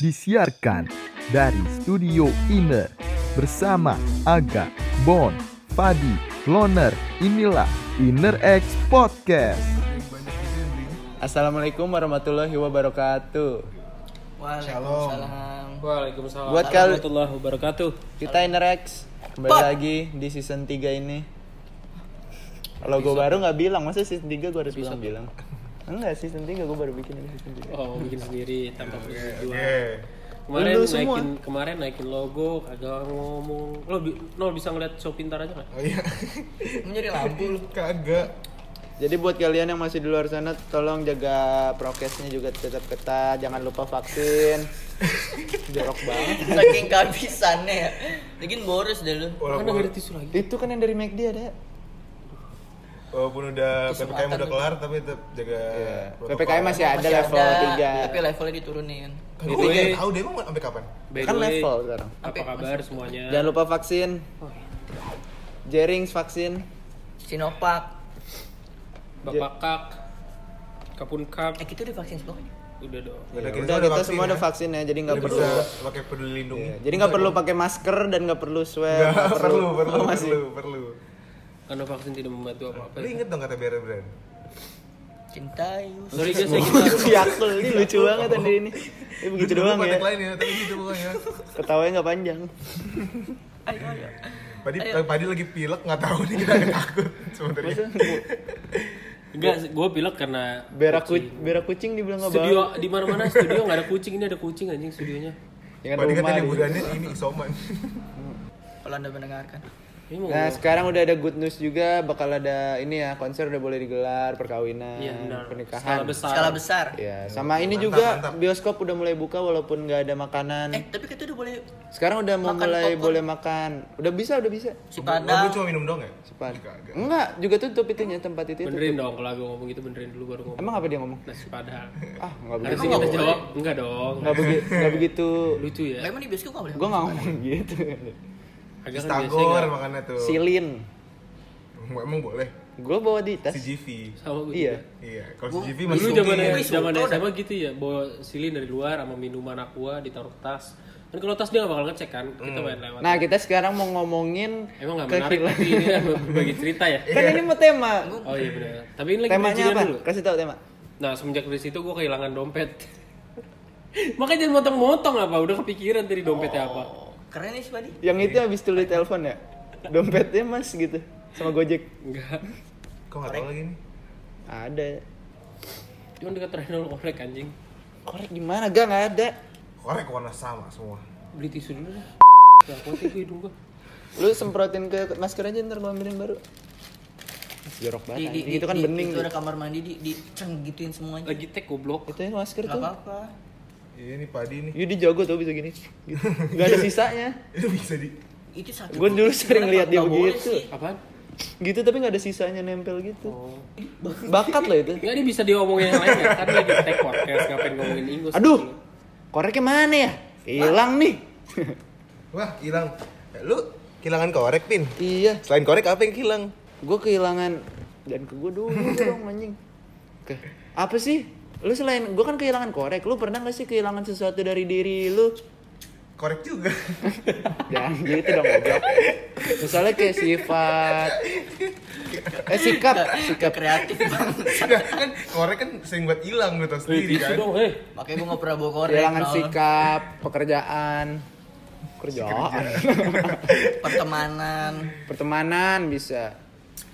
disiarkan dari Studio Inner bersama Aga, Bon, Fadi, Loner. Inilah Inner X Podcast. Assalamualaikum warahmatullahi wabarakatuh. Waalaikumsalam. Waalaikumsalam Buat kal- warahmatullahi wabarakatuh. Kita Inner X kembali Pak. lagi di season 3 ini. Logo baru nggak bilang, masa season 3 gue harus bilang bilang. Enggak, season 3 gue baru bikin ini 3. Oh, bikin sendiri tanpa persetujuan. Oke. Kemarin Lu semua. naikin kemarin naikin logo, kagak ngomong. Lo bi- lo bisa ngeliat show pintar aja nggak? Oh iya. Menjadi lampu. Kagak. Jadi buat kalian yang masih di luar sana tolong jaga prokesnya juga tetap ketat, jangan lupa vaksin. Jorok banget. Saking kehabisannya ya. Bikin boros deh lu. Kan ada tisu lagi. Itu kan yang dari McD ada. Walaupun udah PPKM udah kelar tapi tetap jaga protokol. PPKM masih ada Masih level ada, 3. Tapi levelnya diturunin. Kan gue nggak tahu deh emang sampai kapan. By Kan level sekarang. Apa kabar semuanya? Jangan lupa vaksin. Jerings vaksin. Sinovac. Bapak Kak, Kapun Kap, Eh kita udah vaksin semuanya. udah dong. Udah, Udah kita semua ya. udah vaksin ya, jadi nggak perlu. pakai peduli lindungi. Iya, Jadi nggak perlu pakai masker dan nggak perlu swab. Nggak, nggak perlu, perlu, Oh, masih. perlu, perlu. Karena vaksin tidak membantu apa-apa. Lu inget dong kata Bere Brand? Cintai. Sorry guys, saya kita Yakul ini lucu banget tadi ini. Ini begitu doang ya. lain ya, tapi gitu pokoknya. Ketawanya nggak panjang. Ayo ayo. Padi, Padi lagi pilek nggak tahu nih kita takut sebenarnya. enggak, gue pilek karena Berak kucing. berak kucing dibilang nggak Studio di mana-mana studio nggak ada kucing ini ada kucing anjing studionya. Ya kan Padi rumah katanya dia. liburannya ini isoman. Kalau anda mendengarkan. Nah sekarang udah ada good news juga bakal ada ini ya konser udah boleh digelar perkawinan benar. pernikahan Skala besar. Skala besar. ya sama ini Mantap, juga mantap. bioskop udah mulai buka walaupun nggak ada makanan Eh tapi kita udah boleh sekarang udah mau Makan mulai popcorn. boleh makan udah bisa udah bisa si Lu Padang. cuma minum dong ya? Kagak. enggak juga tutup itunya tempat itu benerin tutup. dong kalau aku ngomong gitu benerin dulu baru ngomong. emang apa dia ngomong Nasi padang. ah nggak begitu kita jawab enggak dong. nggak begitu nggak begitu Lucu ya. Lah emang di bioskop nggak boleh. gue nggak ngomong gitu Agak kan Stagor makannya tuh. silin Emang boleh. gue bawa di tas CGV. sama gue iya. Iya, kalau CGV Dulu masih zaman. Wih, zaman suka SMA gitu ya, bawa silin dari luar sama minuman aqua ditaruh tas. Kan kalau tas dia gak bakal ngecek kan, kita main lewat. nah kita sekarang mau ngomongin Emang gak menarik tapi ini kan berbagi cerita ya. kan ini mau tema Oh iya benar. Tapi ini lagi temanya apa dulu. kasih tahu tema Nah semenjak dari situ gue kehilangan dompet. Makanya jangan motong-motong apa, udah kepikiran tadi dompetnya apa. Keren nih si Padi. yang itu habis tulis telepon ya dompetnya mas gitu sama gojek Enggak. Kok nggak tahu lagi nih? ada Cuma dekat renal korek anjing. korek gimana gak nggak ada Korek warna sama semua. Beli tisu dulu deh. Gak kuat ya hidung gue. lu semprotin ke masker aja ntar gua ambilin baru jorok Di, banget di, anjing. itu kan di, bening Itu tuh. ada kamar mandi di di ceng gituin semuanya. Lagi tek goblok. itu ya masker Gak tuh apa-apa. Iya nih Padi nih. Yudi jago tuh bisa gini gitu. gak ada sisanya Itu bisa di Itu sakit. Gua dulu sering lihat dia Nggak begitu. Apaan? gitu tapi gak ada sisanya nempel gitu Oh. bakat loh itu Enggak dia bisa diomongin yang lain ya. Kan lagi tek podcast ngapain ngomongin Inggris. aduh koreknya mana ya hilang nih Wah, hilang. Eh, Lu kehilangan korek, Pin. iya Selain korek apa yang hilang? gue kehilangan dan ke gue dulu dong anjing ke apa sih lu selain gue kan kehilangan korek lu pernah gak sih kehilangan sesuatu dari diri lu Korek juga. jangan gitu dong goblok misalnya kayak sifat eh sikap sikap kreatif banget. Kan korek kan sering buat hilang lu tau Eh, sendiri kan. dong, hei. Makanya gue gak pernah bawa korek. kehilangan sikap pekerjaan kerjaan Pertemanan. pertemanan bisa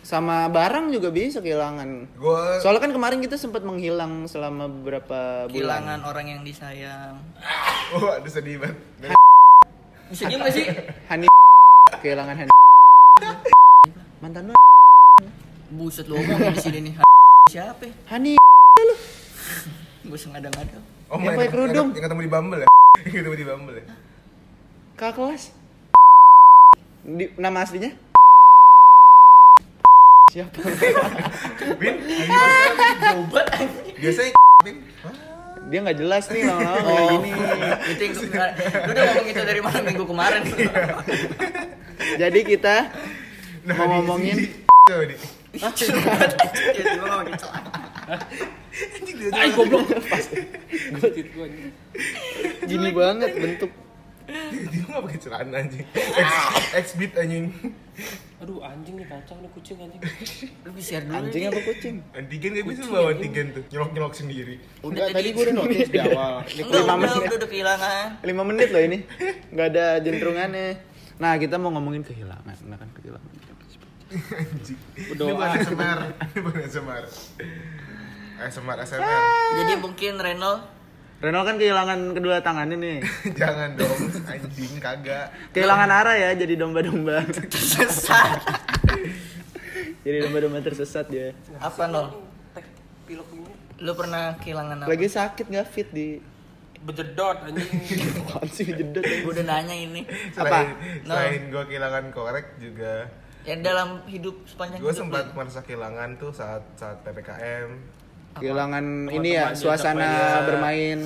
sama barang juga bisa kehilangan Gua soalnya kan kemarin kita sempat menghilang selama beberapa bulan Kehilangan orang yang disayang. oh, aduh sedih banget. Bisa diem gak sih? Hani kehilangan Hani mantan lu Buset lu ngomongin di sini nih. Siapa? ya? Hani Gue sengadang-adang. Oh, Yang main- pakai kerudung. Yang ketemu di Bumble ya? Yang ketemu di Bumble ya? kakak kelas di, nama aslinya siapa banget anjing. biasanya. Hah? dia nggak jelas nih lama-lama kayak Oh, gini itu yang gue- lu udah ngomong itu dari mana minggu kemarin jadi kita Nah, Mau ngomongin- Ay goblok. Gini banget bentuk. Dia nggak pakai celana anjing. X, X beat anjing. Aduh anjing nih kacau nih kucing anjing. Lu bisa share dulu. Anjing apa kucing? Antigen gak bisa bawa antigen tuh. Nyolok-nyolok sendiri. Enggak, tadi gue udah notice di awal. Lima udah, menit. udah, udah kehilangan. 5 menit loh ini. Enggak ada jentrungannya. Nah, kita mau ngomongin kehilangan. Nah, kan kehilangan. Anjing. Bukan SMR. Ini bukan SMR. SMR, SMR. Jadi mungkin Reno Renal kan kehilangan kedua tangannya nih. Jangan dong, anjing kagak. Kehilangan arah ya jadi domba-domba. tersesat. jadi domba-domba tersesat dia. apa Nol? Tek pilok ini Lu pernah kehilangan apa? Lagi sakit nggak fit di bejedot anjing. Apaan sih jedot ya? Gue udah nanya ini. Selain, No. selain gue kehilangan korek juga Ya dalam hidup sepanjang gue hidup sempat lu. merasa kehilangan tuh saat saat ppkm Kehilangan ini ya suasana temannya. bermain.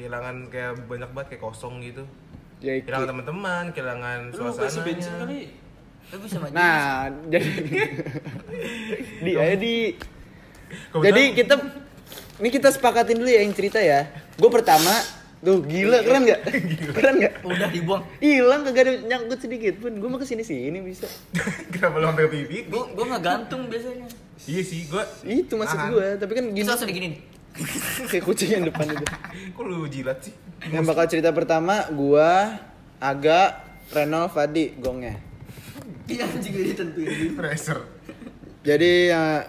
kehilangan kayak banyak banget kayak kosong gitu Ya, kehilangan teman-teman kehilangan bensin suasana kali. Nah, jadi di ayo di Jadi kita ini kita sepakatin dulu ya yang cerita ya. Gue pertama tuh gila keren nggak? Keren nggak? udah dibuang. Hilang kagak ada nyangkut sedikit pun. Gue mau ke sini sini bisa. kenapa lu sampai pipi Gue gue nggak gantung biasanya. Iya sih gue Itu maksud Nahan. gue. Tapi kan gini Bisa langsung diginiin. kayak kucing yang depan itu. kok lu jilat sih Yang bakal cerita pertama gua agak Renal Fadi gongnya. Iya anjing dia tentuin. pressure Jadi ya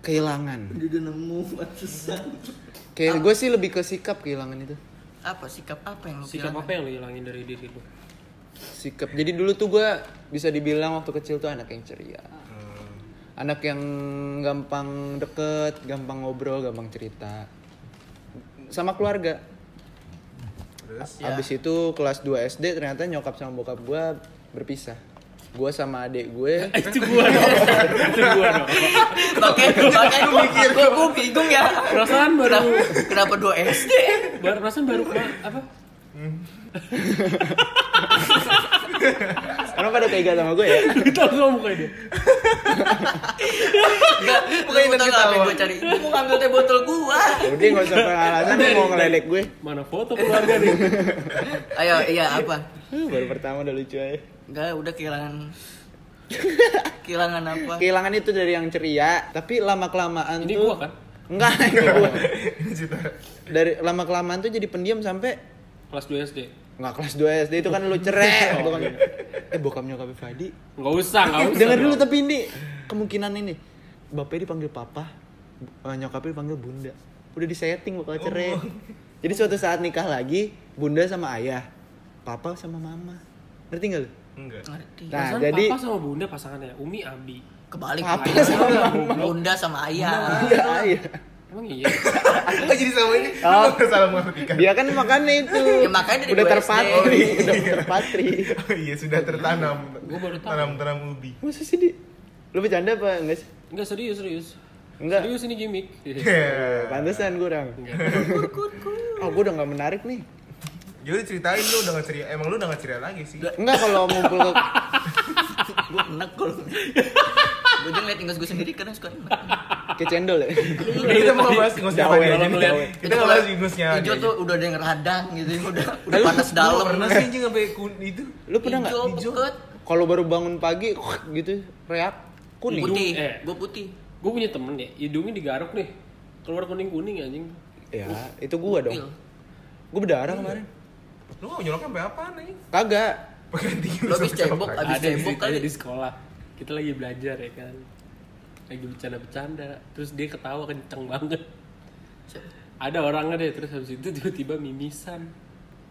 kehilangan. Dia udah nemu pantesan. Kayak gue sih lebih ke sikap kehilangan itu. Apa sikap apa yang lu Sikap kehilangan? apa yang lu hilangin dari diri lu? Sikap. Jadi dulu tuh gue bisa dibilang waktu kecil tuh anak yang ceria. Anak yang gampang deket, gampang ngobrol, gampang cerita. Sama keluarga. terus Ya. Abis itu kelas 2 SD ternyata nyokap sama bokap gue berpisah. Gue sama adik gue Itu gua dong. Itu gua dong. Makanya gue gue gue bingung ya. Perasaan baru Kenapa, kenapa dua SD? baru perasaan baru apa? Kenapa pada tega sama gue ya? Kita langsung mukanya dia. Enggak, bukan mau tahu apa gue cari. Gue mau ngambil teh botol gua. Udah gak usah pengalasan lu mau ngeledek gue. Mana foto keluarga nih? Ayo, iya apa? Baru pertama udah lucu aja. Enggak, udah kehilangan kehilangan apa? Kehilangan itu dari yang ceria, tapi lama kelamaan Ini tuh gua kan? Enggak, ini gua. ini cerita Dari lama kelamaan tuh jadi pendiam sampai Kelas 2 SD. Enggak kelas 2 SD itu kan lu cerai gitu kan. Eh bokap nyokap Fadi. Enggak usah, enggak usah. Dengar dulu tapi ini kemungkinan ini. Bapaknya dipanggil papa, eh, nyokapnya dipanggil bunda. Udah disetting bakal cerai. Jadi suatu saat nikah lagi, bunda sama ayah, papa sama mama. Ngerti gak lu? enggak Ngerti. Nah, jadi papa sama bunda pasangannya Umi Abi. Kebalik. Papa Bunda sama sama Bunda sama ayah. Iya, ayah. Emang iya. Enggak jadi sama ini Oh. Lu salah mengartikan Dia kan makannya itu. Ya, makanya dari udah terpatri, udah terpatri. oh iya sudah tertanam Gua baru tahu. tanam-tanam ubi Masa sih di? Lu bercanda apa enggak sih? Enggak serius, serius. Enggak. Serius ini gimmick. Iya. Pantesan kurang. Enggak. Oh, gue udah nggak menarik nih. Udah ceritain lu udah gak ceria. Emang lu udah gak ceria lagi sih. Enggak kalau ngumpul ke Gue enak kalau. Gue juga ngeliat ingus gue sendiri kadang suka enak. ke cendol ya. Kita mau bahas apa Jawa, Jadi ngeliat- Kita kalau bahas ingusnya Hijau tuh udah ada yang radang gitu, udah udah panas dalam. Pernah sih anjing sampai kun itu? Lu pernah nggak? Hijau, Kalau baru bangun pagi gitu reak kuning. putih. Eh. Gue putih. Gue punya temen ya, hidungnya digaruk nih. Keluar kuning-kuning anjing. Ya, itu gua dong. Gua berdarah kemarin. Lu gak nyoloknya sampai apaan nih? Kagak. Pakai tinggi Lu habis cebok, Abis ada di, cebok situ, kali. di sekolah. Kita lagi belajar ya kan. Lagi bercanda-bercanda. Terus dia ketawa kenceng banget. Ada orangnya deh, terus habis itu tiba-tiba mimisan.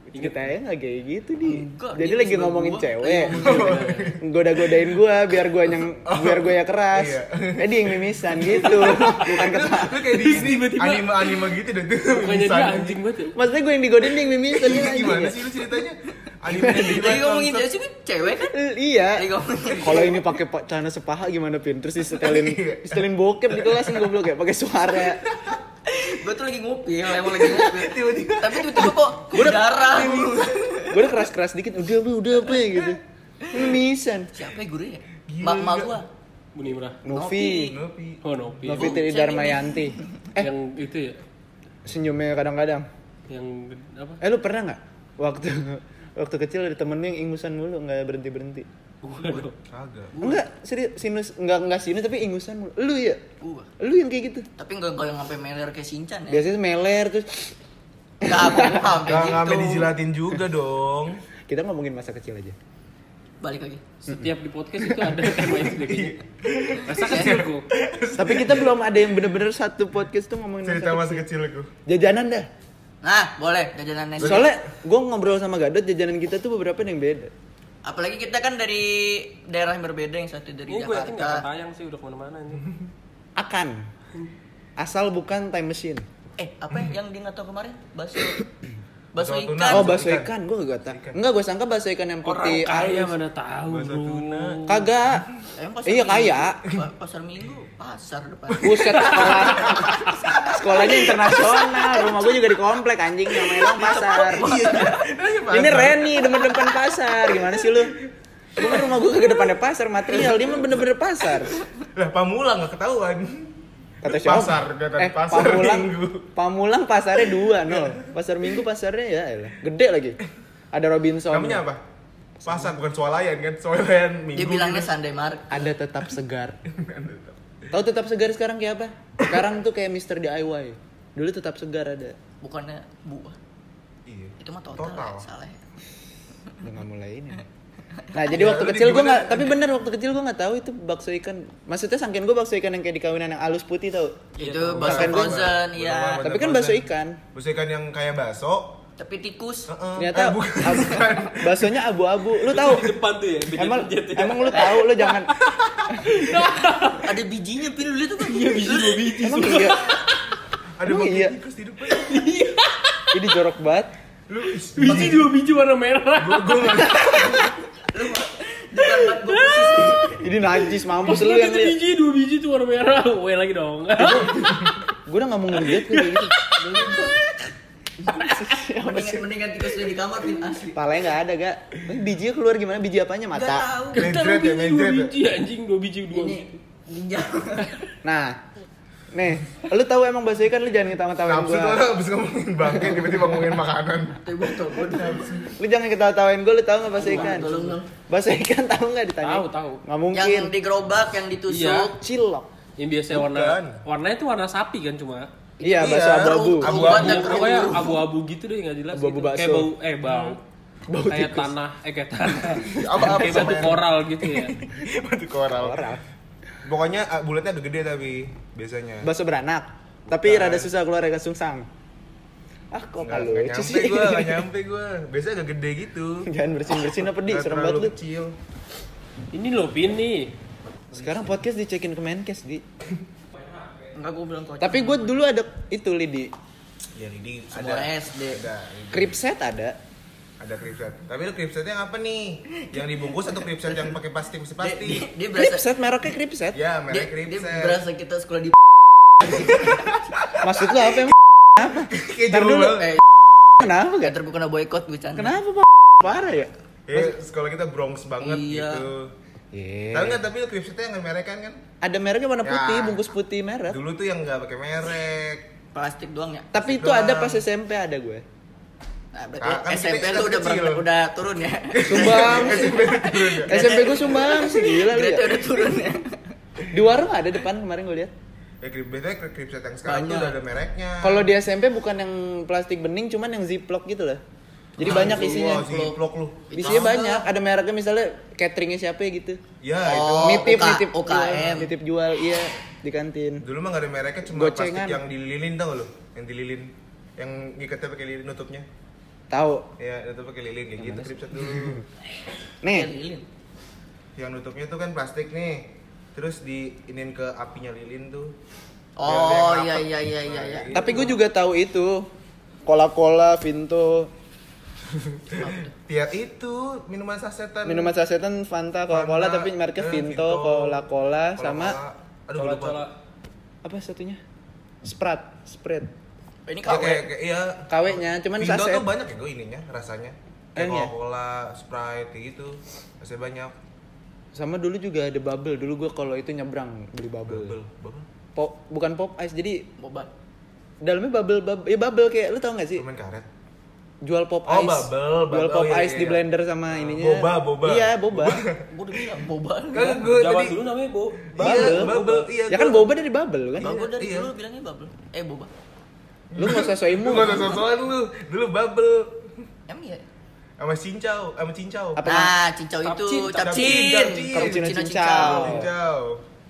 Ingat Ceritanya nggak kayak gitu di. Enggak, Jadi lagi ngomongin gua, cewek. lagi ngomongin Goda-godain gua biar gua yang biar gua ya keras. Iya. Eh dia yang mimisan gitu. Bukan ketawa. Lu kayak di Terus sini tiba-tiba- anime-anime gitu deh tuh. Bukannya dia mimisan. anjing banget ya. Maksudnya gua yang digodain dia yang mimisan dia gimana ya. sih lu ceritanya? Lagi gimana? ngomongin cewek sih cewek kan? Iya. Kalau ini pakai pa- celana sepaha gimana pin? Terus disetelin Iya. disetelin bokep di kelas kan goblok ya pakai suara. Gue tuh lagi ngupil, emang lagi ngupil. Tiba-tiba. Tapi tiba-tiba kok berdarah. Gue udah keras-keras dikit, udah apa, udah apa ya gitu. Mimisan. Siapa ya guru ya? Gila Mak mak juga. gua. Bu Nimrah. Novi. Nopi. Oh. Novi Oh, Tri Darmayanti. Eh, Yang itu ya, senyumnya kadang-kadang. yang apa? Eh lu pernah nggak waktu waktu kecil ada temennya yang ingusan mulu nggak berhenti berhenti Gua dong. Kagak. enggak serius sinus enggak enggak sinus tapi ingusan mulu lu ya Gua. lu yang kayak gitu Tapi enggak enggak yang sampai meler kayak Shinchan ya. biasanya meler terus Enggak, enggak sampai Gak gitu. dijilatin juga dong. kita ngomongin masa kecil aja Balik lagi. Setiap di podcast itu ada tema itu deh kayaknya. Masa kecilku. tapi kita belum ada yang bener-bener satu podcast tuh ngomongin Cerita masa masa kecil kecilku. jajanan dah Nah, boleh jajanan nasi. soalnya gue ngobrol sama Gadot jajanan kita tuh beberapa yang beda Apalagi kita kan dari daerah yang berbeda yang satu dari Ini gue yakin gak Jakarta. tayang sih udah ke mana-mana ini. akan asal bukan time machine Eh, apa ya yang dia nggak tahu kemarin? Bakso bakso tuna. ikan. oh Bakso bakso ikan. gue gak tau enggak gue sangka bakso ikan yang Orang putih kaya halus. mana tahu bro. tuna. kagak iya kaya Pa- Pasar Minggu, pasar depan. Buset sekolah Sekolahnya internasional Rumah gue juga di komplek anjing Namanya dong pasar Ini Reni depan-depan pasar Gimana sih lu? Lu kan rumah gue ke depannya pasar Material Dia mah bener-bener pasar Lah pamulang gak ketahuan. Kata siapa? Pasar, kata eh, pasar Pamulang, Minggu. Pamulang pasarnya dua nol Pasar Minggu pasarnya ya elah. Gede lagi Ada Robinson Namanya apa? Pasar bukan swalayan kan? Swalayan minggu. Dia bilangnya gitu. Sunday Market. Ada tetap segar Tahu tetap segar sekarang kayak apa? Sekarang tuh kayak Mister DIY Dulu tetap segar ada Bukannya buah. Iya. Itu mah total, Total. ya, salah. ya. Nggak mulai ini. Nah jadi Ya, waktu lu kecil gue nggak, tapi bener waktu kecil gue nggak tahu itu bakso ikan. Maksudnya sangkin gue bakso ikan yang kayak di kawinan yang alus putih tau. Itu tahu. bakso frozen, Gua iya. Tapi kan bakso ikan. Bakso ikan yang kayak bakso. Tapi tikus. Heeh. Ternyata Eh, bukan. baksonya abu-abu. Lu tahu? Di depan tuh ya, Emang ya. emang lu tahu lu jangan. Ada bijinya pil dulu itu kan. Iya biji dua biji. Emang iya. Ada Emang bangkai iya? tikus di depan. Ini jorok banget. Lu Biji dua biji warna merah. gua gua nggak Lu bukan buat. Ini najis mampus lu yang lihat. biji dua biji tuh warna merah. Weh lagi dong. Gue udah nggak mau ngeliat kayak gitu. Mendingan mendingan tikus lu di kamar pil asli. Palanya nggak ada gak? Bijinya keluar gimana? Biji apanya? Gak Mata. tahu. Medret ya, dua ya. biji anjing, dua biji dua. Ini ginjal. Nah, nih, lu tahu emang bakso ikan lu jangan ketawa-tawain Nafsu tuh gua. orang abis ngomongin bangke tiba-tiba ngomongin makanan. Bodoh. Lu jangan ketawa-tawain gue, lu tahu nggak bakso ikan? Tolong dong. Bakso ikan tahu nggak ditanya? Tahu, tahu. Nggak mungkin. Yang digerobak, yang ditusuk. Iya. Cilok. Yang biasa warna warnanya tuh warna sapi kan cuma. Iya, Iya, bakso abu-abu. Abu-abu. Pokoknya abu-abu gitu deh nggak jelas. Abu-abu gitu. bakso. Kayak bau eh bau. Bau kayak tanah, eh kayak tanah. Apa-apa kayak sama batu koral gitu ya. Batu koral. Koral. Pokoknya ah, bulatnya agak gede tapi biasanya. Bakso beranak. Tapi Bukan. rada susah keluar dari sungsang. Ah, kok Nggak, kalau nggak lucu nyampe sih. gue, gak nyampe gue. Biasanya agak gede gitu. Jangan bersin-bersin apa di, Nggak serem banget lu. kecil. Ini loh pin nih. Sekarang podcast dicekin ke Menkes, Di. Enggak gua bilang kocak. Tapi gue dulu ada itu, Lidi. Ya ini Semua ada. SD. Ada. Kripset ada. Ada kripset. Tapi lu kripsetnya yang apa nih? Yang dibungkus atau kripset yang pakai plastik Dia, mesti dia, plastik? dia berasa Kripset, mereknya Kripset. Ya, dia, merek dia kripset. berasa kita sekolah di Maksud lu apa emang? Kayak Ntar jauh dulu. eh Kenapa gak? terbuka boykot bercanda. Kenapa, Pak? Parah ya? Eh, sekolah kita Bronx banget Iya. gitu. Iya. Tahu nggak tapi kripsetnya yang merek kan kan? Ada mereknya warna Ya. putih, bungkus putih merek. Dulu tuh yang nggak pakai merek. Plastik doang ya. Tapi itu doang. ada pas SMP ada gue. Nah, berarti Ah, kan SMP lu udah kecil. ber- udah turun ya. Sumbang. SMP gue sumbang sih gila lu ya. udah turun ya. Di warung ada depan kemarin gue lihat. Ya krip biasanya kripset yang sekarang tuh Banyak. udah ada mereknya. Kalau di SMP bukan yang plastik bening, cuman yang ziplock gitu lah. Jadi Ah, banyak isinya. Vlog lu. Isinya banyak. Ada mereknya misalnya cateringnya siapa ya gitu. Ya Oh, itu. nitip, UK, nitip, UKM. jual, nitip jual, iya di kantin. Dulu mah gak ada mereknya cuma Gocengan. plastik yang dililin tau lu? Yang dililin. Yang ngikatnya pakai lilin nutupnya. Tahu. Ya, nutup pakai lilin kayak gitu kripset dulu. Nih, Lilin. yang nutupnya tuh kan plastik nih. Terus diinin ke apinya lilin tuh. Oh iya iya iya iya iya. kayak tapi gitu. gue juga tahu itu. Coca-Cola, Vinto, Tiap itu minuman sasetan. minuman sasetan Fanta, Coca-Cola tapi mereknya eh, Vinto, Coca-Cola sama. Aduh, lupa. Cola-cola. apa satunya? Sprite, Sprite. Ini KW. kayak iya. KW-nya cuman Vinto saset. tuh banyak ya gue ininya rasanya. Kayak Eh, iya. Coca-Cola, Sprite kayak gitu. Rasanya banyak. Sama dulu juga ada bubble. Dulu gue kalau itu nyebrang beli bubble. Bubble, bubble. Pop, bukan pop ice. Jadi Boba. dalamnya bubble, bubble ya bubble kayak lu tau gak sih? Permen karet. jual pop Oh, ice. bubble, Jual bubble, pop iya, ice iya, di iya. blender sama ininya. Boba, boba. Iya, boba. Gua udah bilang boba. Kan gue tadi dulu namanya Bo. Iya, bubble. Iya, ya kan boba dari bubble kan? Gua dari Iya. dulu bilangnya bubble. Eh boba. Lu nggak usah so Lu imut. gak usah sosokan lu. Dulu bubble Emang iya? sama cincau, sama cincau. Apa? Nah, cincau itu Capcin, capcin. cincau. Cincau.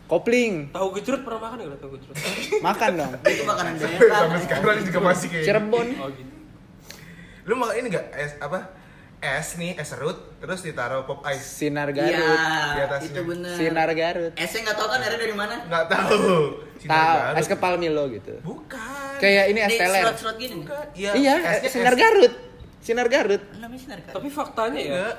Kopling. Tahu gejrot pernah makan enggak tahu gejrot? Makan dong. Itu makanan daerah. Sampai sekarang juga masih kayak. Cirebon. Oh gitu. Lu mau ini gak es apa? Es nih, es serut, terus ditaruh pop ice. Sinar Iya, Garut. Di atasnya. itu bener. Sinar Garut. Esnya nggak tahu kan airnya dari mana? Nggak tahu. Tahu, Garut. es kepal Milo gitu. Bukan. Kayak ini es Di teler. slot-slot gini. nih. Bukan. Iya, Iya, esnya Sinar es- Garut. Sinar Garut. Namanya sinar kan? Tapi faktanya ya. Enggak.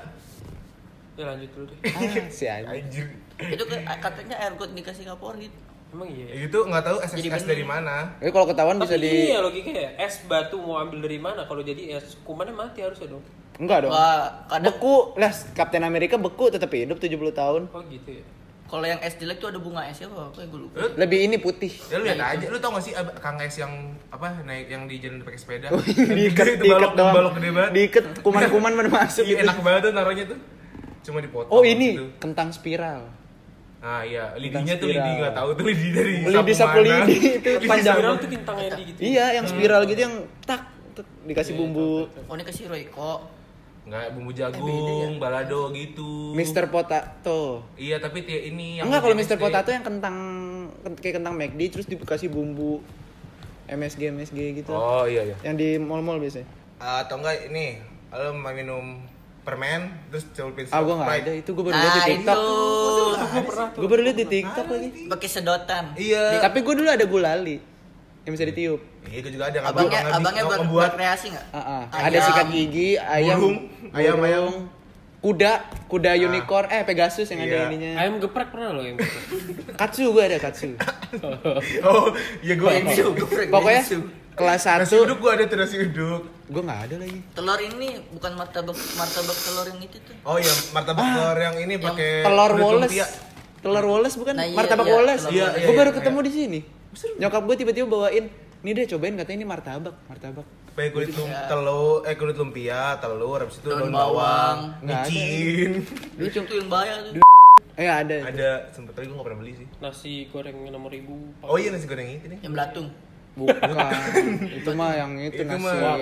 Ya lanjut dulu deh. Ah, si. Anjir. Itu ke- katanya air got dikasih Kapolri. Emang iya. Ya Itu nggak tahu es Jadi es dari mana. Tapi kalau ketahuan bisa di iya logikanya ya, es batu mau ambil dari mana? Kalau jadi es kumannya mati harusnya dong. Enggak dong. Wah, kadang Beku, lah Kapten Amerika beku tetap hidup 70 tahun. Oh gitu ya. kalau yang es jelek tuh ada bunga esnya apa? Apa yang gue lupa. Lu, Lebih ini putih. ya lu lihat Ya, aja, lu tau gak sih ab- Kang Es yang apa naik yang di jalan pakai sepeda? diikat Itu balok, doang. balok gede banget. Diikat kuman-kuman mana masuk Iya, gitu. enak banget tuh naruhnya tuh. Cuma dipotong. Oh ini gitu. kentang spiral. Ah iya, lidinya tuh spiral. lidi nggak tahu tuh lidi dari Lidi sapu lidi itu panjang. Spiral tuh bintang yang di gitu. Iya, yang spiral gitu yang tak, tak dikasih bumbu. Oh ini kasih Royco. Nggak, bumbu beda jagung, balado gitu. Mister Potato. Iya, tapi dia ini yang Enggak kalau Mister MSG. Potato yang kentang ken- kayak kentang McD terus dikasih bumbu MSG MSG gitu. Oh iya iya. Yang di mall-mall biasanya. Atau enggak ini, lo mau minum permen terus celupin Ah, gua nggak Sprite. ada. Itu gua baru lihat di TikTok. itu. Gua baru lihat di TikTok lagi. Pakai sedotan. Iya. Tapi gua dulu ada gulali yang bisa ditiup. Iya, gua juga ada Abangnya abangnya nggak buat, membuat buat kreasi nggak? Ah, ah. Ayam. Ada sikat gigi, ayam, Burung. Ayam, ayam. kuda, kuda unicorn, eh Pegasus yang ada Iya. ininya. Ayam geprek pernah loh yang. Katsu gua ada katsu. Oh, iya gua ini. Pokoknya kelas Nasi 1 uduk gua ada tuh nasi uduk. gua nggak ada lagi. Telur ini bukan martabak martabak telur yang itu tuh. Oh iya, martabak telur yang ini pakai Ah. Telur Wallace. lumpia. Telur Wallace bukan? Nah, iya, martabak iya, Wallace. Iya, iya, Gua baru iya. ketemu di sini. Nyokap gua tiba-tiba bawain, "Nih deh cobain katanya ini martabak, martabak." Pakai kulit lum- telur, eh kulit lumpia, telur, habis itu Daun daun, bawang. micin. Lucu tuh yang bahaya tuh. Eh ada. Ada sempet tapi gua nggak pernah beli sih. Nasi goreng enam ribu. Oh iya nasi goreng itu nih. Yang belatung. Bukan. itu mah yang itu, Itu nasi. mah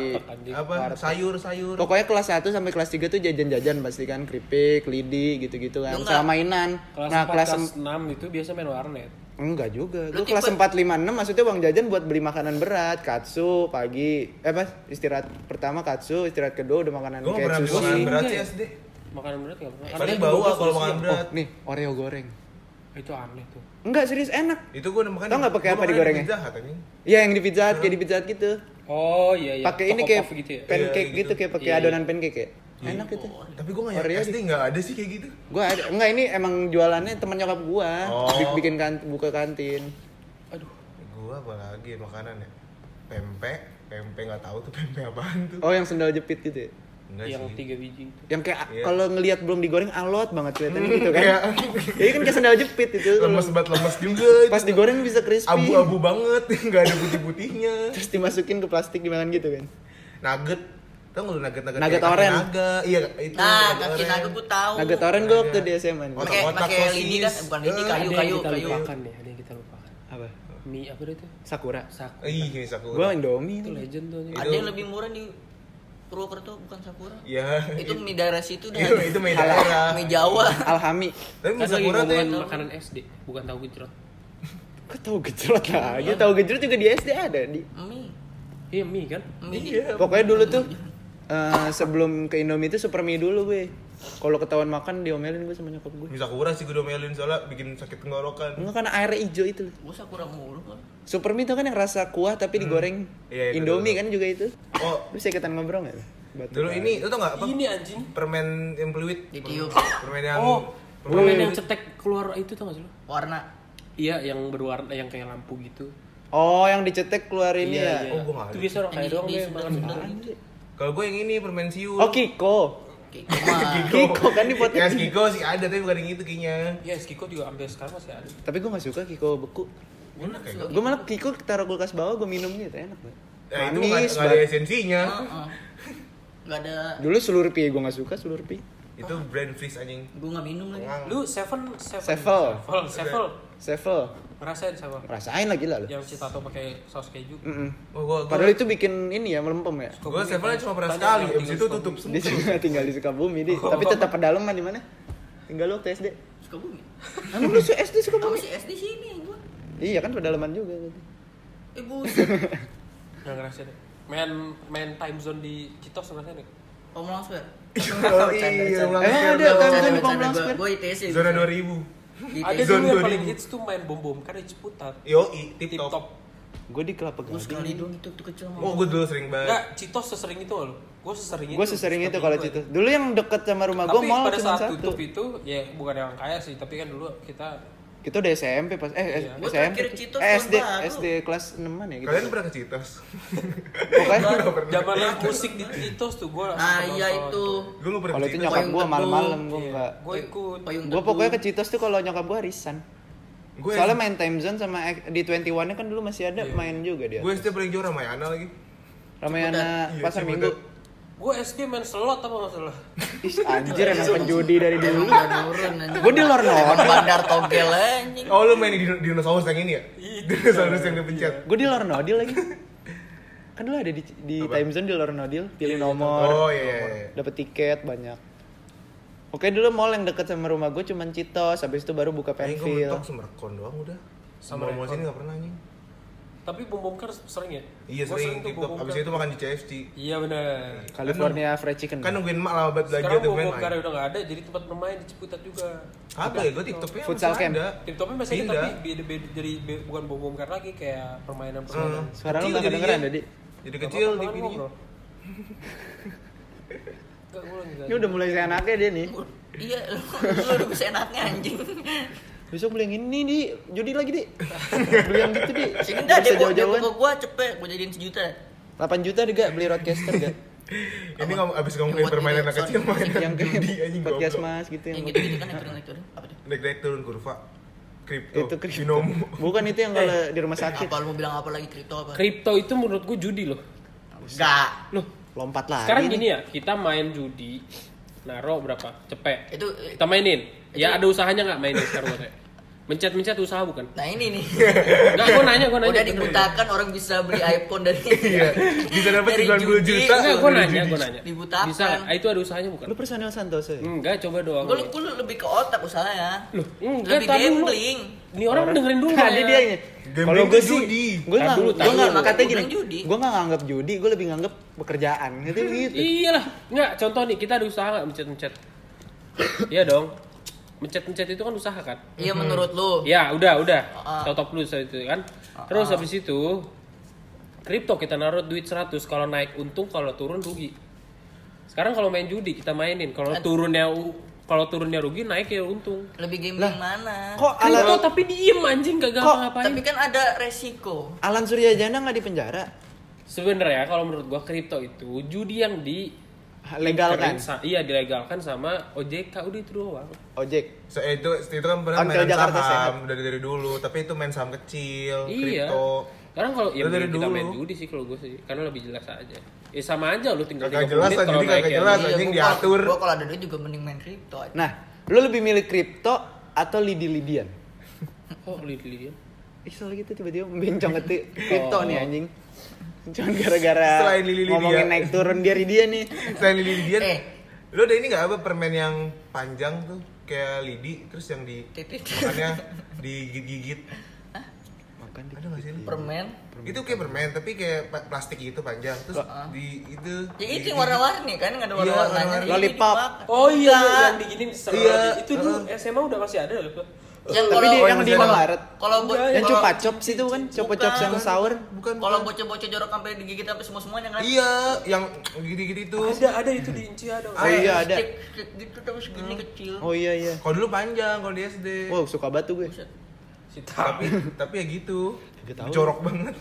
apa? Sayur-sayur. Pokoknya kelas 1 sampai kelas 3 tuh jajan-jajan pasti kan keripik, lidi gitu-gitu kan. Lu Sama mainan. Kelas nah, 4, kelas kelas 6 itu biasa main warnet. Enggak juga. Lu Gue kelas tipe- 4, 5, 6 maksudnya uang jajan buat beli makanan berat. Katsu pagi. Eh apa? Istirahat pertama katsu, istirahat kedua udah makanan Gua kayak sushi. makanan berat Enggak sih ya? SD. Makanan berat enggak pernah. Paling juga kalau sosial. makan berat. Oh, nih Oreo goreng. Itu aneh tuh. Enggak serius enak. Itu gua udah makan. Tau nggak pakai apa digorengnya? Pizza Hut, anjing. Iya yang di pizza Hut, kayak di pizza Hut gitu. Oh iya iya. Pakai ini kayak gitu ya. pancake Iya, gitu, gitu. kayak pakai Iya, iya. adonan pancake ya. Enak itu. Tapi gua nggak Oreo SD nggak ada sih kayak gitu. Gua ada enggak ini emang jualannya teman nyokap gua. Oh. Bik- Bikin kan buka kantin. Aduh. Gua apa lagi makanan ya? Pempek, pempek nggak tahu tuh pempek apaan tuh. Oh yang sendal jepit gitu ya. Enggak yang sih. tiga biji itu. Yang kayak Iya. kalau ngelihat belum digoreng alot banget kelihatannya gitu kan. Kayak Jadi kan kayak sendal jepit itu. lemes banget lemes juga. itu. Pas digoreng bisa crispy. abu-abu banget, nggak ada putih-putihnya. Terus dimasukin ke plastik dimakan gitu kan. Nugget, tau nggak lu nugget nugget? Nugget oren. Naga, iya itu. Nah, kaki oren. naga gue tahu. Nugget oren gue waktu di SMA Pakai pakai lidi kan, bukan lidi Eh, kayu ada yang kayu kita kayu. lupakan nih, ada yang kita lupakan. Apa? Mie apa deh tuh? Sakura. Sak. Ih, ini sakura. Gua Indomie Itu legend tuh. Ada yang lebih murah di Purwokerto bukan Sakura. Iya. Itu mie daerah situ dah. Itu itu mie daerah. Mie Jawa. Alhami. Tapi mie Kan sakura tuh makanan SD, bukan tahu gejrot. Kok tahu gejrot lagi? Tahu gejrot juga di SD ada di. Mie. Iya mie kan? Mie Iya. Pokoknya dulu tuh eh, sebelum ke Indomie itu super mie dulu gue. Kalau ketahuan makan diomelin gue sama nyokap gue. Mie sakura sih gue domelin soalnya bikin sakit tenggorokan. Enggak karena airnya hijau itu. Gua Sakura mulu kan. Super mie itu kan yang rasa kuah tapi digoreng. Iya, itu Indomie kan juga itu. Oh, Lu bisa ikutan ngobrol nggak? Batu dulu ini lu tau nggak apa? Ini anjing. Permen yang fluid. Ditiup. Permen yang Oh, permen permen yang cetek keluar itu tau gak sih lo? Warna. Iya, yang berwarna yang kayak lampu gitu. Oh, yang dicetek keluar ini ya. Oh, gua nggak Itu ada. biasa orang Yang kaya di- doang deh makan. Kalau gue yang ini permen siu. Oh, Kiko. Kiko mah. Kiko kan di pot Ya Kiko sih ada tapi bukan yang itu kayaknya. Ya, Skiko juga sampai sekarang masih ada. Tapi gue gak suka Kiko beku. Enak ya. Gue malah Kiko taruh kulkas bawah gue minum gitu enak banget. Ya, itu nggak Manis nggak ada banget. esensinya. Heeh. Nggak ada. Dulu Slurpee gue nggak suka Slurpee. Itu brand freeze anjing. Gue nggak minum lagi. Lu seven seven Sevel. sevel sevel Sevel. ngerasain sevel Rasain lagi lah lu. yang citato pakai saus keju Mm-mm. Oh, gua gua Padahal itu bikin ini ya melempem ya. gua sevelnya cuma pernah sekali, abis tinggal itu Sukabumi. tutup Dia semua. juga tinggal di Sukabumi di. Tapi tetap pedalaman di mana? Tinggal lu waktu SD. Suka bumi. Emang lu SD Sukabumi? sih SD sini gue. Iya kan pedalaman juga. Eh buset. nggak ngerasain deh main main time zone di Citos ngerasain deh Pemulang swear. Oh iya, Emang tahun. ada time zone di Pamulang Square? Gue ITC. Zona 2000. Di ada dulu yang paling 2000. hits tuh main bom bom kan di Ciputat Yoi, tip tip top. top Gue di Kelapa Gue sekali Gading. doang itu tuh kecil. Oh, gua dulu sering banget. Enggak, Citos sesering itu loh. Gue sesering itu. Gue sesering itu kalau aja. Dulu yang deket sama rumah gue Tapi mall pada saat satu. tutup itu, ya bukan yang kaya sih, tapi kan dulu kita Kita udah SMP pas eh Iya. Gua SMP. Eh, SD baru. SD kelas 6 ya gitu. Kalian pernah ke Citos? Pokoknya zaman live musik di Citos tuh gue Ah iya itu. Gua nggak pernah kalau itu nyokap teduh. malam-malam gue Iya, enggak. gue ikut. Payung Gue teduh. pokoknya ke Citos tuh kalau nyokap gue arisan. Gue Soalnya main time zone sama di 21 nya kan dulu masih ada Iya. main juga dia. gue SD paling juara Mayana lagi. Ramayana Iya, pasar Ciputat. minggu. Gue SD main slot apa nggak salah? Ih, anjir emang penjudi dari dulu. Udah nurun anjing. Gue di luar nodil. Bandar togel anjing. Oh, lu main di dino- dinosaurus yang ini ya? Dinosaurus yang dipencet. Gue di luar nodil lagi. Kan dulu ada di, di time zone di luar pilih Iya, nomor, Oh iya. iya, iya. dapat tiket banyak. Oke dulu mall yang deket sama rumah gue cuman Citos, habis itu baru buka Anjing gue pensil. mentok Semerekon doang udah. Sama Rekon. sini nggak pernah anjing. Tapi bom bom kan sering ya? Iya Gua sering tuh TikTok. Abis kan. itu makan di CFC. Iya benar. California Fried Chicken. Kan nungguin mak lama banget belajar Sekarang tuh bom main karena udah nggak ada, jadi tempat bermain di Ciputat juga. Apa ya? Gue TikToknya Futsal masih camp. topnya masih ada Pindah. tapi beda beda jadi be- bukan bom bom karena lagi kayak permainan Hmm. permainan. Suara lu Kecil nggak kedengeran tadi. Jadi kecil di lagi Ini udah mulai seenaknya dia nih. Iya, lu lu udah bisa enaknya anjing. Besok beli yang ini di judi lagi di. beli yang gitu di. Sini dah bisa dia dia jauh-jauhan. ke gua cepet, gua jadiin sejuta. 8 juta deh gak beli roadcaster gak? Ini ngom abis ngomongin permainan anak kecil main yang kayak judi anjing podcast goblok. mas gitu Yang yang gitu-gitu kan yang naik turun. Apa tuh? Naik-naik turun kurva. Kripto. itu kripto. Binomo. Bukan itu yang kalau di rumah sakit. Apa lu mau bilang apa lagi kripto apa? Kripto itu menurut gue judi loh. Enggak. Loh, Lompat lagi. sekarang gini ya, kita main judi, naro berapa? Cepet. Itu Kita mainin. Ya ada usahanya nggak mainin sekarang gue Mencet-mencet usaha bukan? Nah ini nih. Enggak, gue nanya, gue nanya. Udah dibutakan orang bisa beli iPhone dari Iya. Bisa dapat dari 90 judi. juta. Enggak, gue nanya, gue nanya. Dibutakan. Bisa nggak? Ah, itu ada usahanya bukan? Lu personel Santoso ya? Enggak, coba doang. Gue lu lebih ke otak usahanya. Loh, enggak, Lebih gambling. Ini orang dengerin dulu. Tadi ya. dia Kalau gue sih, judi. gue nggak, gue nggak, Gua gini, gue nggak nganggap judi, gue lebih nganggap pekerjaan, gitu gitu. Iyalah, enggak. Contoh nih, kita ada usaha nggak mencet-mencet? Iya dong. Mencet-mencet itu kan usaha kan? Iya menurut lu. Ya, udah, udah. Ah. Top plus itu kan. Terus habis itu kripto kita naruh duit 100 kalau naik untung kalau turun rugi. Sekarang kalau main judi kita mainin kalau turunnya u- kalau turunnya rugi naik ya untung. Lebih gambling mana? Kok Kripto Alan, tapi diem anjing gak Kok? ngapa-ngapain. Tapi kan ada resiko. Alan Suryajana nggak di penjara? Sebenarnya kalau menurut gua kripto itu judi yang di Legalkan. iya dilegalkan sama OJK udah itu doang. Ojek. So, itu itu kan pernah Onkel main Jakarta saham dari dari dulu, tapi itu main saham kecil, Iya. kripto. Sekarang kalau ya dari kita dulu. main judi sih kalau gue sih, karena lebih jelas aja. Ya sama aja lu tinggal Kagak 30 jelas menit kalau kagak jelas. Iya, anjing diatur. Gua kalau ada duit juga mending main kripto aja. Nah, lu lebih milih kripto atau lidi-lidian? Oh, lihat lihat. Ih, soalnya gitu tiba-tiba membencong ke kripto nih anjing. Cuman gara-gara Selain lili-lidian. ngomongin naik turun dari dia nih. Selain lidi lidian, Eh. lu ada ini nggak apa permen yang panjang tuh kayak lidi, terus yang di Titit. makannya digigit-gigit. Makan di Ada nggak sih? lu? Permen. Itu kayak permen tapi kayak pa- plastik gitu panjang, terus di itu. Ya itu digigit. yang warna-warni kan nggak ada Iya, warna-warnanya. warna-warni. Lollipop. Oh iya, yang diginin seru Iya. Itu dulu. SMA udah masih ada loh. Yang Tapi kalau di- yang di kalau- Indomaret. Kalau Yang cupa chops itu kan, cupa chops yang sour. Bukan. Kalau bocah-bocah jorok sampai digigit sampai semua semuanya kan. Iya, yang gigit-gigit itu. Ada ada itu di Inci ada. Oh iya, ada. Gitu tapi segini kecil. Oh iya iya. Kalau dulu panjang kalau di SD. Wow, suka batu gue. Tapi tapi ya gitu. Jorok banget.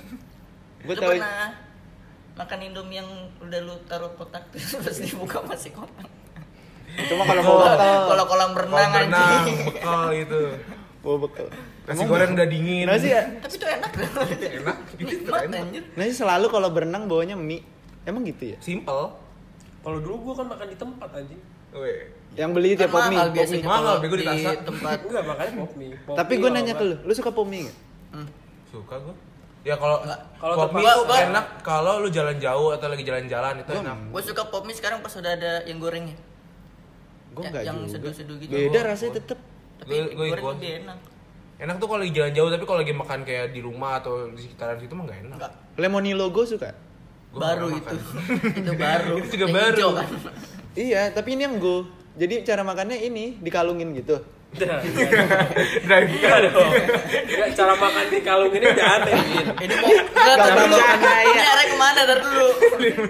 Gue tahu pernah makan Indomie yang udah lu taruh kotak terus dibuka masih kotak. cuma kalau mau. Kalau kolam renang berenang, anjing. bekal itu. Mau bekal. Nasi goreng udah dingin. Nasi ya? Tapi itu enak banget. Enak. Enak. anjir. Nasi selalu kalau berenang bawanya mie. Emang gitu ya? Simple. Kalau dulu gua kan makan di tempat anjing. Weh. Yang beli tiap pop Kan mie. mahal pop biasanya mie. Mahal, kalau bego di Tasa. tempat Enggak makanya pop mie. Pop Tapi gue kalau nanya ke lu, lu suka pop mie nggak? Suka gua. Ya kalau Kalau pop mie tuh gua- enak kalau lu jalan jauh atau lagi jalan-jalan itu enak. gue suka pop mie sekarang pas udah ada yang gorengnya Gue Ya, enggak yang juga. seduh-seduh gitu. Beda Gua- rasanya gua- tetep. Tapi Gua- gua goreng lebih enak Enak tuh kalau lagi jalan jauh tapi kalau lagi makan kayak di rumah atau di sekitaran situ mah nggak enak. enggak Lemonilo gue suka. Gua baru itu itu baru Itu juga baru. hijau kan Iya, tapi ini yang gue. Jadi cara makannya ini dikalungin gitu. Drive dong. Enggak, cara makan di kalung ini udah aneh, ini mau enggak dulu ini arah ke mana tar dulu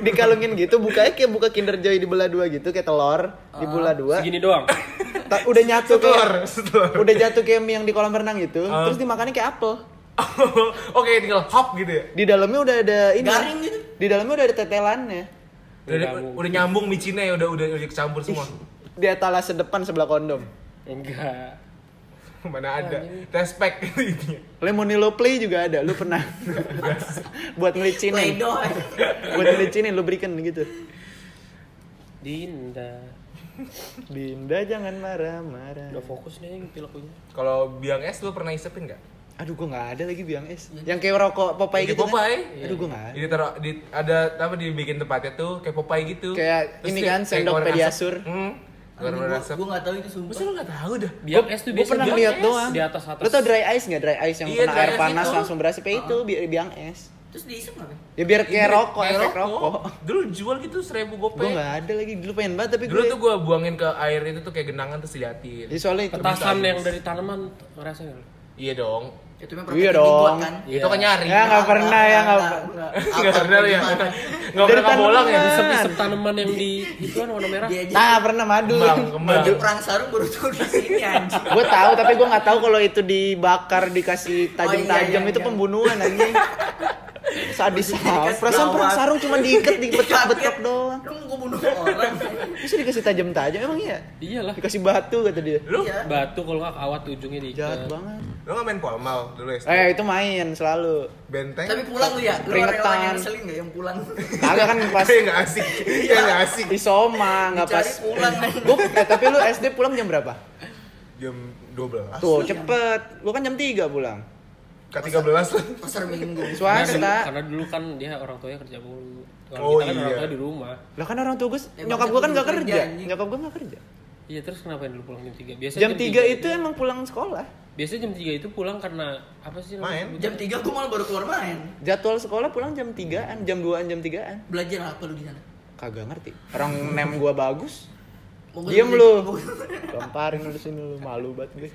dikalungin gitu, bukanya kayak buka Kinder Joy dibelah dua gitu, kayak telur dibelah dua. Segini doang. Ta- udah nyatu Setelur, kayak setelur. udah jatuh kayak mie yang di kolam renang gitu, Ah. terus dimakannya kayak apel. Oke, tinggal hop gitu ya. Di dalamnya udah ada ini. Garing gitu. Di dalamnya udah ada tetelannya. Udah, Nyambung. udah nyambung micinnya ya, udah udah udah kecampur semua. Di etalase depan sebelah kondom. Enggak. Mana ada. Respect itu intinya. Lemonilo Play juga ada, lu pernah buat ngelicinin. Buat ngelicinin lu berikan gitu. Dinda. Dinda jangan marah-marah. Udah fokus nih yang. Kalau biang es lu pernah isepin nggak? Aduh gua nggak ada lagi biang es. Yang kayak rokok Popeye gitu Popeye. kan? Aduh gua nggak ada. Jadi taruh di ada apa dibikin tempatnya tuh kayak Popeye gitu. Kayak ini dia- kan, sendok pediasur. asap. Keluarin gue asap. nggak tahu itu sumpah Masa lu nggak tahu dah? Biang es tuh biasa pernah es doang. Di atas atas. Lu tau dry ice nggak? Dry ice yang Iya, kena air panas itu. langsung berasap ya itu bi- biang es. terus diisep Ben? Ya biar kayak Iya, rokok, kayak efek rokok. Dulu jual gitu seribu gopek. Gue nggak ada lagi, dulu pengen banget tapi Dulu gue. tuh gua buangin ke air itu tuh kayak genangan terus diliatin. Jadi soalnya itu. Petasan yang dari tanaman lu? Iya dong. Itu memang Iya dong. kan Iya. Itu kan nyari. Ya nggak pernah ya nggak. Nggak, pernah. nggak. Pernah ya. Dari pernah bolang ya. tanaman. Isep-isep tanaman yang di itu kan warna merah. Nah pernah madu. Baju perang sarung baru tuh di sini anjing gue tahu tapi gue nggak tahu kalau itu dibakar dikasih tajam-tajam Oh, iya, itu iya. pembunuhan anjing. Sadis Dikas Perasaan perang sarung cuma diikat Dia dibetok-betok kaget. doang. lu mau bunuh orang Bisa dikasih tajam-tajam emang iya? Iyalah. Dikasih batu kata dia. Lu iya Batu kalau nggak kawat ujungnya di Jahat banget. Lu nggak main polmal dulu ya? Eh itu main selalu. Benteng. tapi pulang lu ya lu Keringetan. orang yang ngeselin nggak yang pulang Kagak kan pas Kayak nggak asik. Kayak nggak asik. di Soma nggak pas. Dicari pulang Gua, eh, tapi lu SD pulang jam berapa? Jam 12. Tuh cepet. Gua kan jam 3 pulang. Ke 13 lah. pasar minggu Swasta. karena dulu kan dia orang tuanya kerja mulu. Kalau Oh, kita kan iya. orang tua di rumah. Lah kan orang tua gue, Ya, nyokap gue kan gak kerja, kerja. Nyokap gue gak kerja. Iya terus kenapa dulu pulang jam 3? Biasanya Jam 3 itu emang pulang sekolah. Biasanya jam 3 itu pulang karena apa sih? Main. jam 3 gua malah baru keluar main Jadwal sekolah pulang jam 3-an, jam 2-an, jam 3-an. belajar apa lu di sana Kagak ngerti. Orang nem gua bagus. Diem jadi- lu. Gamparin lu di sini lu malu banget gue.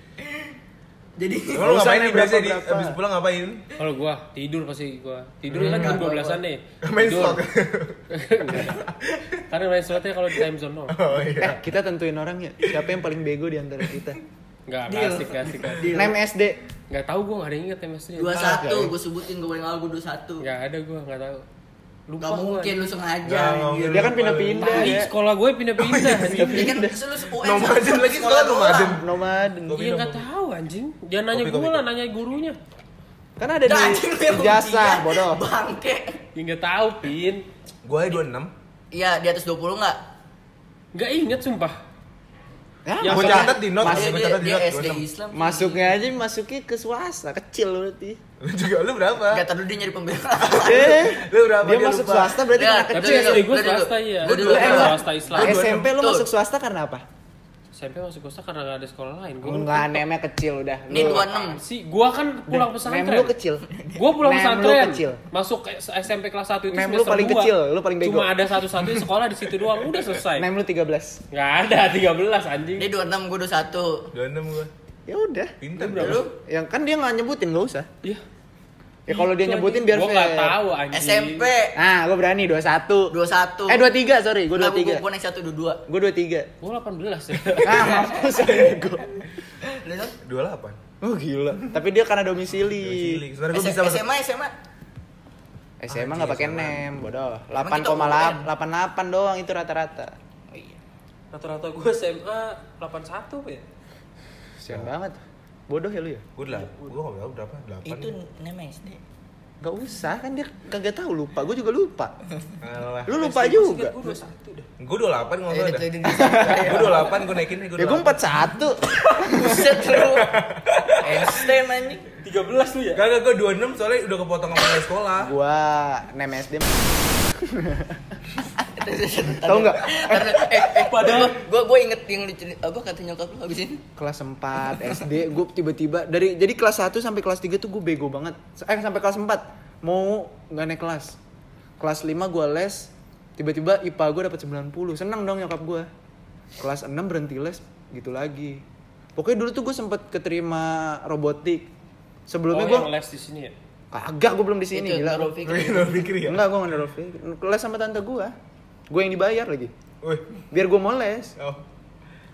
jadi lu ngapain nih biasanya di berapa-berapa. abis pulang ngapain? Kalau gua tidur pasti gua. Tidur kan jam 12-an nih. Main Tidur. slot. Karena main slotnya kalau di time zone. Oh Eh, iya. kita tentuin orang ya. Siapa yang paling bego di antara kita? Enggak, enggak asik, enggak asik. Nem SD. Enggak tahu gua enggak ada yang inget MS nya. 21 gua sebutin gua paling awal gua 21 Enggak ada gua, enggak tahu. Lupa Gak gua. mungkin lu sengaja. Dia kan pindah-pindah ya. sekolah gue pindah-pindah. Ya kan Nomaden lagi sekolah nomaden. Nomaden. Iya enggak tahu anjing. Jangan nanya kopi, lah, nanya gurunya. Kan ada di yang jasa, bodoh. Bangke Ya enggak tahu, Pin. Gua 26. Iya di atas 20 enggak? Enggak inget sumpah. Ya, masuk- catat di note, Mas- Dia, gua dia, catat di note. SD 26. Islam masuknya aja masuknya ke swasta, kecil berarti. Lu juga lu berapa? Gak tau dia nyari pembelaan Eh, Lu berapa? dia Dia masuk lupa. swasta berarti Ya, anak Tapi kecil. Gue swasta iya. Lu dulu. Swasta Islam. SMP lu masuk swasta karena apa? SMP masuk swasta karena gak ada sekolah lain. Gua Enggak, nemnya kecil udah. Ini Lu- 26 sih, gua kan pulang Nem pesantren. lu kecil. Gua pulang Nem pesantren. kecil. Masuk ke SMP kelas 1 itu Nem lu paling dua. kecil, lu paling bego. Cuma ada satu-satunya sekolah di situ doang, udah selesai. Nem lu 13. Nggak ada 13 anjing. Dia 26 gua 21 26 gua. Ya udah. Pintar Lu berapa? Yang kan dia nggak nyebutin, nggak usah. Iya. Ya kalau dia nyebutin biar Gua fair. nggak tahu anjing. SMP Nah, gue berani 21. 21 Eh 23, sorry, gue Enggak, 23. Gua naik 1 22 Gue 23. Gua 18 ya. Ah, mampus. Lu kan? 28. Oh gila. Tapi dia karena domisili. Domisili. Sebenarnya gua bisa. SMA SMA SMA nggak pakai nem, bodoh. Emang kita UN? 8,88 doang itu rata-rata. Oh iya Rata-rata gua SMA 81 apa ya? Sian banget. Bodoh ya lu ya? Gua lah. Gua enggak tahu berapa? 8. Itu nama SD Gak usah kan dia kagak tahu lupa. Gue juga lupa. Alah. Lu lupa juga. Gue 21 dah. Gue 28 nggak Eh, itu dah. di Desember. Gue 28 gue naikin nih gue. Ya gue 41. Buset lu. Einstein anjing. 13 lu ya? Gak, gak, gue 26 soalnya udah kepotong sama sekolah Gua nem SD. Tahu nggak? Karena eh eh padahal gua gua inget yang diceri- apa kata nyokap lu habis ini. kelas 4 SD gue tiba-tiba dari jadi kelas 1 sampai kelas 3 tuh gue bego banget eh sampai kelas 4 mau nggak naik kelas kelas 5 gue les tiba-tiba IPA gue dapet 90 seneng dong nyokap gue kelas 6 berhenti les gitu lagi pokoknya dulu tuh gue sempet keterima robotik sebelumnya oh, gue les di sini ya? kagak gue belum di sini Itu gila Nurul Fikri. Ya? enggak gue nggak Nurul Fikri. les sama tante gue gue yang dibayar lagi. Wih, biar gue mau les oh.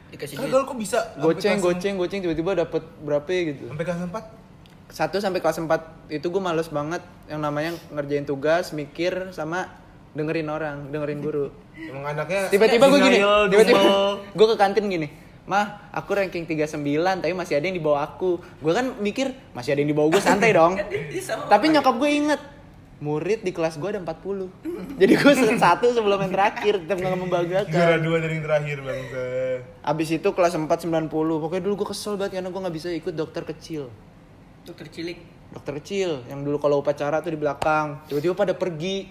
Dikasih Kagak duit. kok bisa? Goceng goceng goceng tiba-tiba dapet berapa ya gitu. Sampai kelas 4? satu sampai kelas 4 itu gue males banget. Yang namanya ngerjain tugas mikir sama dengerin orang dengerin guru. Emang anaknya tiba-tiba gue gini tiba-tiba gue ke kantin gini. Mah aku ranking 39 tapi masih ada yang di bawah aku. Gue kan mikir masih ada yang di bawah gue santai dong. Sama tapi nyokap gue inget murid di kelas gue ada 40 jadi gue satu sebelum yang terakhir tetap nggak Juara membanggakan dua dari yang terakhir bangsa abis itu kelas 4 90 pokoknya dulu gue kesel banget karena gue nggak bisa ikut dokter kecil. Dokter cilik. dokter kecil yang dulu kalau upacara tuh di belakang tiba-tiba pada pergi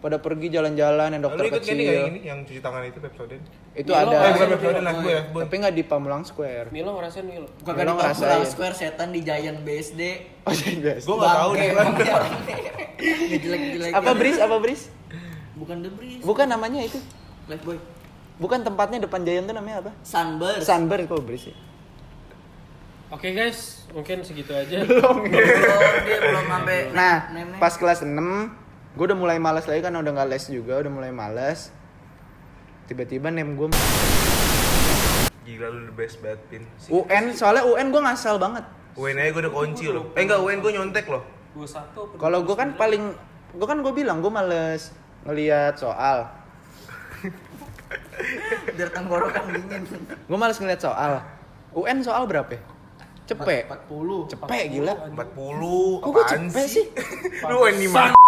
pada pergi jalan-jalan yang dokter Lu ikut kecil gini yang ini? Yang cuci tangan itu Pepsodent? itu Milo ada Eh bukan Pepsodent lah gue ya tapi nggak di Pamulang Square Milo ngerasain Milo. Gua Lu kan di ngerasain. Pamulang Square setan di Giant BSD. oh jadi guys Gue gak tau Bangke, deh. Ngejelek-jelekin. apa bris apa bris Bukan The Breeze. bukan namanya itu Lifebuoy. bukan tempatnya depan Giant tuh namanya apa Sunburst. Sunburn kok bris ya Oke guys, mungkin segitu aja. Belum, dia belum sampai nah pas kelas 6 gue udah mulai malas lagi kan udah nggak les juga udah mulai malas tiba-tiba nem gue Gila lu the best banget Pin UN soalnya UN gue ngasal banget UN aja gue udah kunci loh Eh enggak UN gue nyontek loh 21 apa Kalau gue kan paling, gue kan gue bilang gue males ngelihat soal. biar tenggorokan dingin. Gue males ngelihat soal. UN soal berapa? ya? Cepet. 40. Cepet gila. 40 Kok gue cepet sih? Lu UN di mana?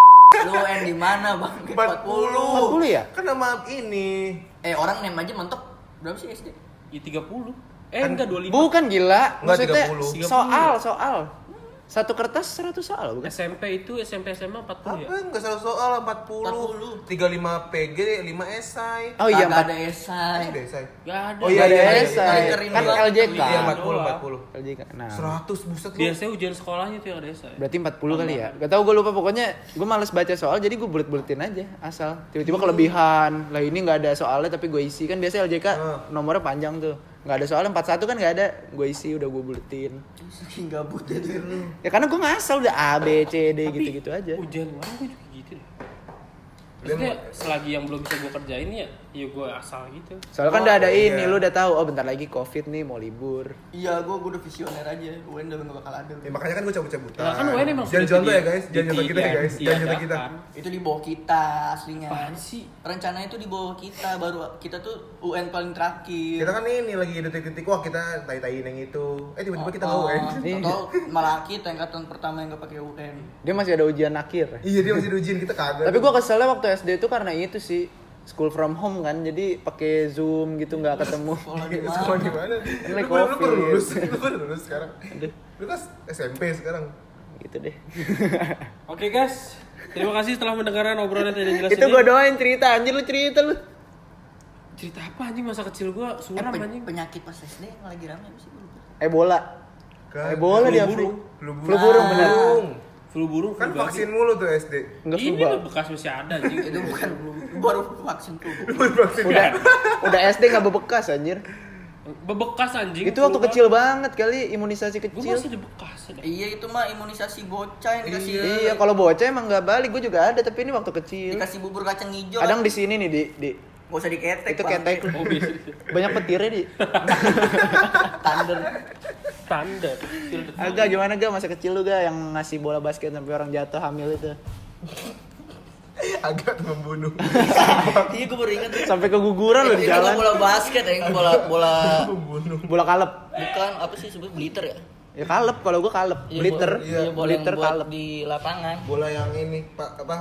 Lu N di mana, Bang? 40 40 ya? Kan nama ini Eh, orang nem aja mentok. Berapa sih SD? Ya 30. Eh Kan- enggak 25. Bukan gila. Enggak, Maksudnya 30. soal, soal. Satu kertas 100 soal bukan? SMP itu SMP SMA 40 ya? Apa? Enggak salah soal 40 40. 35 PG 5 esai Oh iya, 4 ada esai. Ada esai Enggak ada. Oh, iya, iya, ada iya, esai. iya. Kering Kan. LJK. Iya Doang. 40 40 LJK. Nah, 100 buset lu Biasanya ujian sekolahnya tuh yang ada esai. berarti 40 kali ya. Gak tau gue lupa pokoknya gue males baca soal jadi gue bulet-buletin aja asal. Tiba-tiba kelebihan. Lah ini nggak ada soalnya tapi gue isi kan biasanya LJK Ah. nomornya panjang tuh. Nggak ada soalnya 41 kan nggak ada. Gue isi udah gue buletin. Saking gabut lu. Ya karena gue ngasal udah A, B, C, D Tapi gitu-gitu aja. Ujian kemarin gue juga gitu deh. Maksudnya selagi yang belum bisa gue kerjain ya, ya gue asal gitu. Soalnya kan Oh, udah ada iya. ini, lu udah tahu oh bentar lagi Covid nih mau libur. Iya, gua gua udah visioner aja. UN udah gak bakal ada. Ya makanya kan gue cabut-cabutan. Nah, kan UN emang Jangan sudah contoh ya guys, jangan contoh kita ya guys, jangan contoh kita. diadakan. Itu di bawah kita aslinya. Apaan sih? Rencana itu di bawah kita, baru kita tuh UN paling terakhir. Kita kan ini lagi detik-detik wah kita tai-taiin yang itu. Eh tiba-tiba kita nggak UN. Iya. Atau malah kita angkatan pertama yang gak pakai UN. Dia masih ada ujian akhir. Iya dia masih diujiin kita kagak. Tapi gue keselnya waktu SD itu karena itu sih school from home kan, jadi pakai zoom gitu nggak ketemu. Sekolah di sekolah di mana? Ini Lu baru lu baru lulus, lu baru lulus sekarang. Lu kan SMP sekarang. Gitu deh. Oke guys, terima kasih telah mendengarkan obrolan yang tidak jelas itu gue doain cerita anjir lu cerita lu. Cerita apa anjing masa kecil gue Eh, suram pen- anjing. penyakit pas SD yang lagi rame apa sih? Gua lupa. Ebola. Kan, Ebola flu di burung. Flu Flu burung, bener. Burung. Flu burung, Kan flu vaksin mulu tuh SD. Enggak Ini flu bekas masih ada anjing. Itu bukan flu, baru vaksin flu. Udah udah SD nggak bebekas anjir. Bebekas anjing. Itu waktu kecil banget kali imunisasi Gue kecil. masih ada bekas ada. Iya itu mah imunisasi bocah yang dikasih Iya, kalau bocah emang nggak balik, gue juga ada, tapi ini waktu kecil. dikasih bubur kacang hijau. Kadang di sini nih di, di Gak usah diketek. itu ketek Oh banyak petirnya di. Thunder. Tanda. Agak gimana gak masa kecil lu gak yang ngasih bola basket sampai orang jatuh hamil itu. Agak membunuh. iya gue baru ingat. Sampai keguguran lo di Itu jalan. bola basket ya, bola bola membunuh. Bola kalep. bukan apa sih sebut glitter ya? Ya kalep kalau gua kalep. Bliter. bo- Iya, bola buat kalep. di lapangan. Bola yang ini, Pak, apa?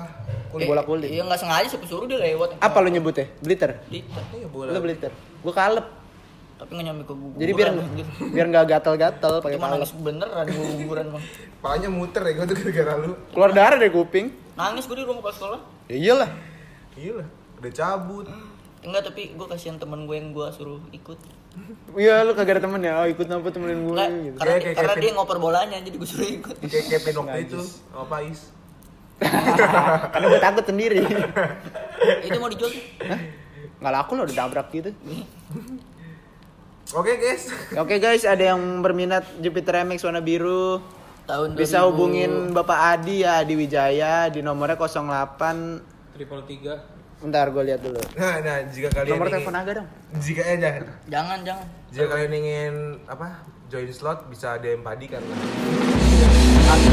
Kulit. bola kulit. Iya nggak sengaja siapa suruh dia lewat. Apa lu nyebutnya? Bliter. Bliter. Iya, bola. Lu bliter. Gua kalep. Tapi nggak nyampe ke guguran. Jadi biar anjir. biar nggak gatal-gatal pakai Cuma nangis beneran gua guguran mah. Palanya muter ya, gue tuh gara-gara lu. Keluar darah dari kuping. Nangis gue di rumah pas sekolah. Ya iyalah. Iya lah, udah cabut. Enggak tapi gue kasihan temen gue yang gue suruh ikut. Iya lu kagak ada temen ya. Oh ikut apa temenin gue gitu. karena, Kayak- kayak karena Kevin. dia ngoper bolanya jadi gue suruh ikut. Kayak Kevin waktu itu, sama Pais. Karena gue takut sendiri. Itu mau dijual tuh. Nggak laku lo udah dabrak gitu. Oke guys, Oke guys, ada yang berminat Jupiter MX warna biru Tahun bisa 2000. hubungin Bapak Adi ya Adi Wijaya di nomornya 08 triple tiga Bentar gue lihat dulu. nah, nah jika kalian Nomor ingin, telepon Aga dong. jika eh jangan, Jangan jangan. jika kalian ingin apa join slot bisa DM Padi kan. Aku